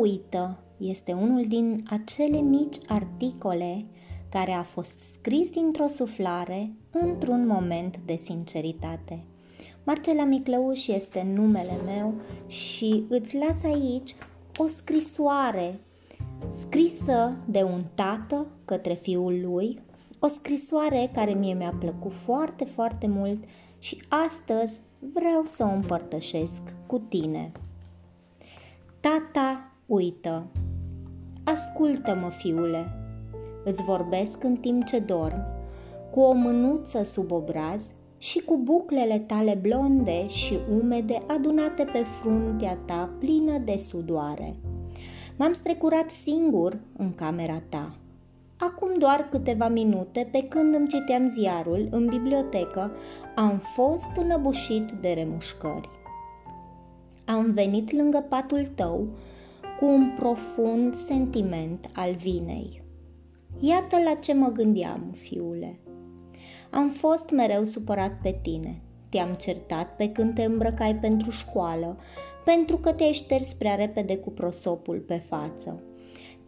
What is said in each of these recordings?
uită este unul din acele mici articole care a fost scris dintr-o suflare într-un moment de sinceritate. Marcela Miclăuș este numele meu și îți las aici o scrisoare scrisă de un tată către fiul lui, o scrisoare care mie mi-a plăcut foarte, foarte mult și astăzi vreau să o împărtășesc cu tine. Tata uită. Ascultă-mă, fiule. Îți vorbesc în timp ce dormi, cu o mânuță sub obraz și cu buclele tale blonde și umede adunate pe fruntea ta plină de sudoare. M-am strecurat singur în camera ta. Acum doar câteva minute, pe când îmi citeam ziarul în bibliotecă, am fost înăbușit de remușcări. Am venit lângă patul tău cu un profund sentiment al vinei. Iată la ce mă gândeam, fiule. Am fost mereu supărat pe tine. Te-am certat pe când te îmbrăcai pentru școală, pentru că te-ai șters prea repede cu prosopul pe față.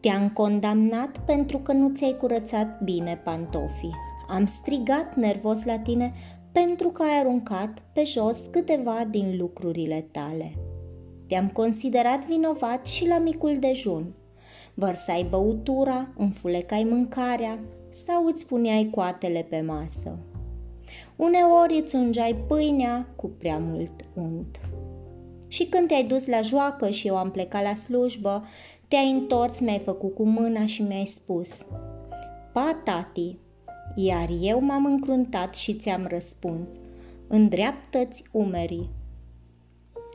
Te-am condamnat pentru că nu ți-ai curățat bine pantofii. Am strigat nervos la tine pentru că ai aruncat pe jos câteva din lucrurile tale. Te-am considerat vinovat și la micul dejun. Vărsai băutura, înfulecai mâncarea sau îți puneai coatele pe masă. Uneori îți ungeai pâinea cu prea mult unt. Și când te-ai dus la joacă și eu am plecat la slujbă, te-ai întors, mi-ai făcut cu mâna și mi-ai spus Pa, tati, iar eu m-am încruntat și ți-am răspuns Îndreaptă-ți umerii.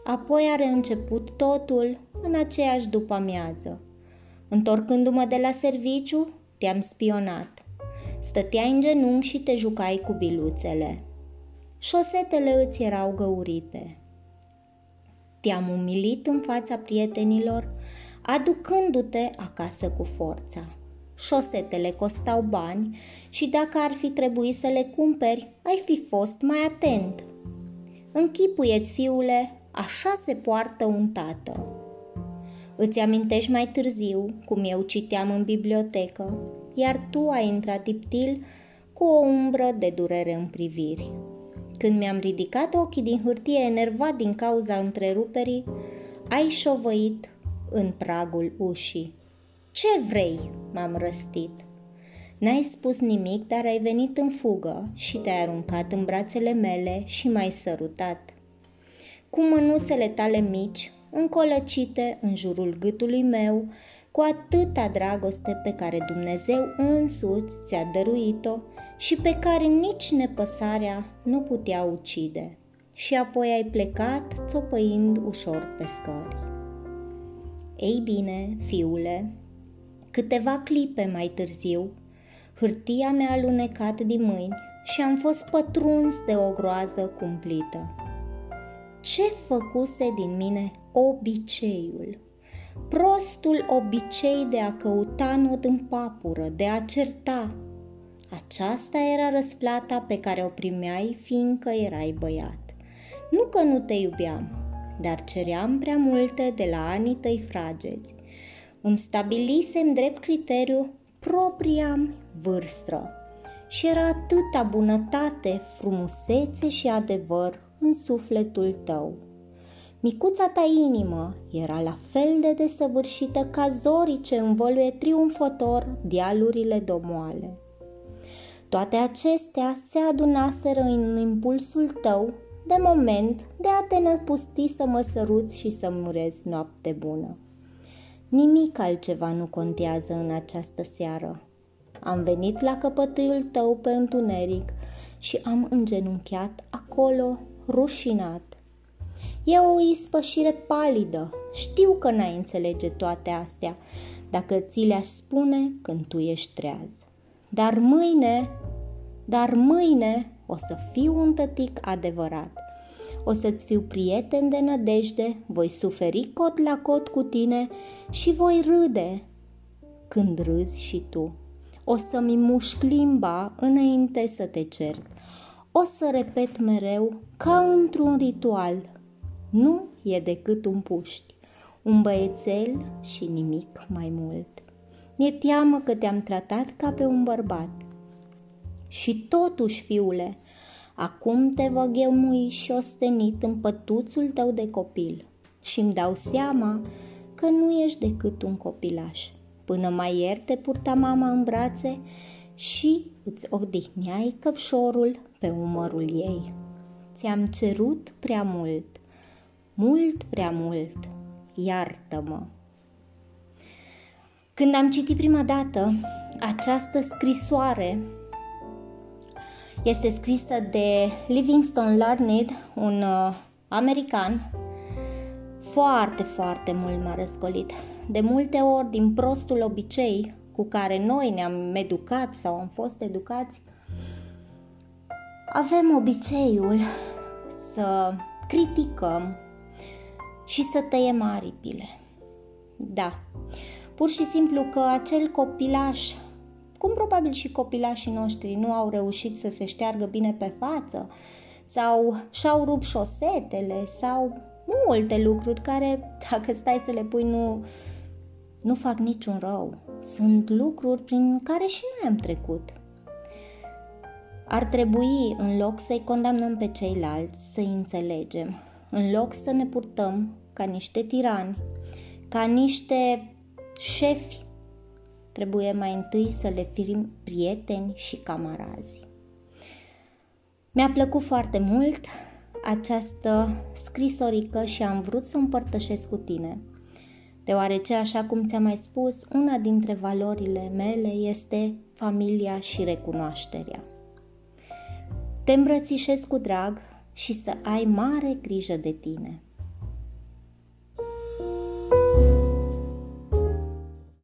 Apoi a reînceput totul în aceeași după amiază. Întorcându-mă de la serviciu, te-am spionat. Stăteai în genunchi și te jucai cu biluțele. Șosetele îți erau găurite. Te-am umilit în fața prietenilor, aducându-te acasă cu forța. Șosetele costau bani și dacă ar fi trebuit să le cumperi, ai fi fost mai atent. Închipuieți, fiule, așa se poartă un tată. Îți amintești mai târziu cum eu citeam în bibliotecă, iar tu ai intrat tiptil cu o umbră de durere în priviri. Când mi-am ridicat ochii din hârtie enervat din cauza întreruperii, ai șovăit în pragul ușii. Ce vrei?" m-am răstit. N-ai spus nimic, dar ai venit în fugă și te-ai aruncat în brațele mele și m-ai sărutat. Cu mânuțele tale mici, încolăcite în jurul gâtului meu, cu atâta dragoste pe care Dumnezeu însuți ți-a dăruit-o și pe care nici nepăsarea nu putea ucide. Și apoi ai plecat țopăind ușor pe scări. Ei bine, fiule, câteva clipe mai târziu, hârtia mi-a alunecat din mâini și am fost pătruns de o groază cumplită. Ce făcuse din mine obiceiul? Prostul obicei de a căuta nod în papură, de a certa. Aceasta era răsplata pe care o primeai fiindcă erai băiat. Nu că nu te iubeam, dar ceream prea multe de la anii tăi frageți. Îmi stabilisem drept criteriu propria vârstă și era atâta bunătate, frumusețe și adevăr în sufletul tău. Micuța ta inimă era la fel de desăvârșită ca zorii ce învăluie triumfător dealurile domoale. Toate acestea se adunaseră în impulsul tău de moment de a te năpusti să mă săruți și să murezi noapte bună. Nimic altceva nu contează în această seară. Am venit la căpătâiul tău pe întuneric și am îngenunchiat acolo, rușinat. E o ispășire palidă. Știu că n-ai înțelege toate astea, dacă ți le-aș spune când tu ești treaz. Dar mâine, dar mâine o să fiu un tătic adevărat. O să-ți fiu prieten de nădejde, voi suferi cot la cot cu tine și voi râde când râzi și tu. O să-mi mușc limba înainte să te cer. O să repet mereu ca într-un ritual. Nu e decât un puști, Un băiețel și nimic mai mult. Mi-e teamă că te-am tratat ca pe un bărbat. Și totuși, fiule, acum te vă ghemui și ostenit în pătuțul tău de copil și îmi dau seama că nu ești decât un copilaș. Până mai ieri te purta mama în brațe și îți odihneai căpșorul pe umărul ei. Ți-am cerut prea mult, mult prea mult, iartă-mă. Când am citit prima dată această scrisoare, este scrisă de Livingston Larned, un uh, american, foarte, foarte mult m-a răscolit. De multe ori, din prostul obicei cu care noi ne-am educat sau am fost educați, avem obiceiul să criticăm și să tăiem aripile. Da, pur și simplu că acel copilaș, cum probabil și copilașii noștri nu au reușit să se șteargă bine pe față, sau și-au rupt șosetele, sau multe lucruri care, dacă stai să le pui, nu, nu fac niciun rău. Sunt lucruri prin care și noi am trecut. Ar trebui, în loc să-i condamnăm pe ceilalți, să-i înțelegem, în loc să ne purtăm ca niște tirani, ca niște șefi, trebuie mai întâi să le fim prieteni și camarazi. Mi-a plăcut foarte mult această scrisorică și am vrut să o împărtășesc cu tine, deoarece, așa cum ți-am mai spus, una dintre valorile mele este familia și recunoașterea. Te îmbrățișez cu drag și să ai mare grijă de tine.